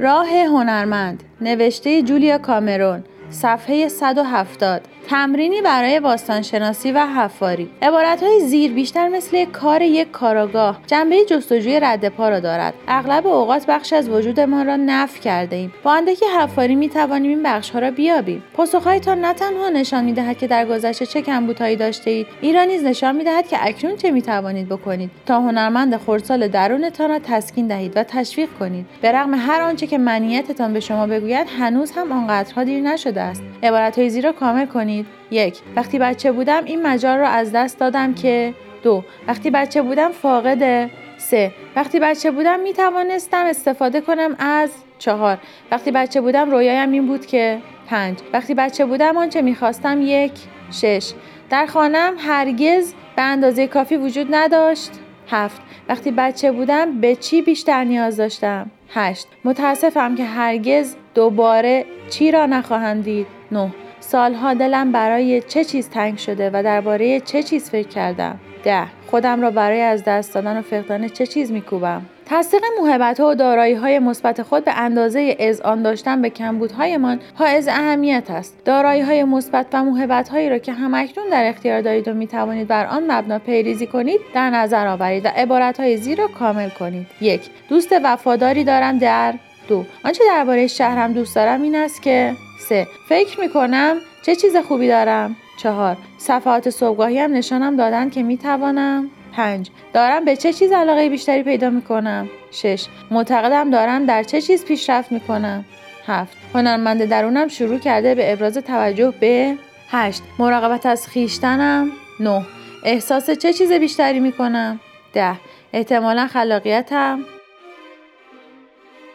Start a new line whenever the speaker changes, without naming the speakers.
راه هنرمند نوشته جولیا کامرون صفحه 170 تمرینی برای باستانشناسی و حفاری. عبارت های زیر بیشتر مثل کار یک کاراگاه جنبه جستجوی رد پا را دارد. اغلب اوقات بخش از وجودمان را نف کرده ایم. با اندکی حفاری می توانیم این بخش ها را بیابیم. پاسخهایتان نه تنها نشان می دهد که در گذشته چه کمبودهایی داشته اید ایران نیز نشان می دهد که اکنون چه می توانید بکنید. تا هنرمند خردسال درونتان را تسکین دهید و تشویق کنید. به رغم هر آنچه که منیتتان به شما بگوید هنوز هم آنقدرها دیر نشده است. زیر را کامل کنید. یک. وقتی بچه بودم این مجال را از دست دادم که دو. وقتی بچه بودم فاقد سه. وقتی بچه بودم می توانستم استفاده کنم از چهار. وقتی بچه بودم رویایم این بود که پنج. وقتی بچه بودم آنچه می‌خواستم یک شش. در خانم هرگز به اندازه کافی وجود نداشت. هفت. وقتی بچه بودم به چی بیشتر نیاز داشتم؟ هشت. متاسفم که هرگز دوباره چی را نخواهم دید. نه. سالها دلم برای چه چیز تنگ شده و درباره چه چیز فکر کردم؟ ده. خودم را برای از دست دادن و فقدان چه چیز میکوبم؟ تصدیق موهبت و دارایی های مثبت خود به اندازه اذعان داشتن به کمبودهایمان حائز اهمیت است. دارایی های مثبت و موهبت هایی را که همکنون در اختیار دارید و می توانید بر آن مبنا پیریزی کنید در نظر آورید و عبارت زیر را کامل کنید. یک. دوست وفاداری دارم. در. دو آنچه درباره شهرم دوست دارم این است که سه فکر می کنم چه چیز خوبی دارم. چهار صفحات صبحگاهی هم نشانم دادن که می توانم پنج دارم به چه چیز علاقه بیشتری پیدا می کنم شش معتقدم دارم در چه چیز پیشرفت می کنم هفت هنرمند درونم شروع کرده به ابراز توجه به. هشت مراقبت از خیشتنم. نه احساس چه چیز بیشتری می کنم ده احتمالا خلاقیتم.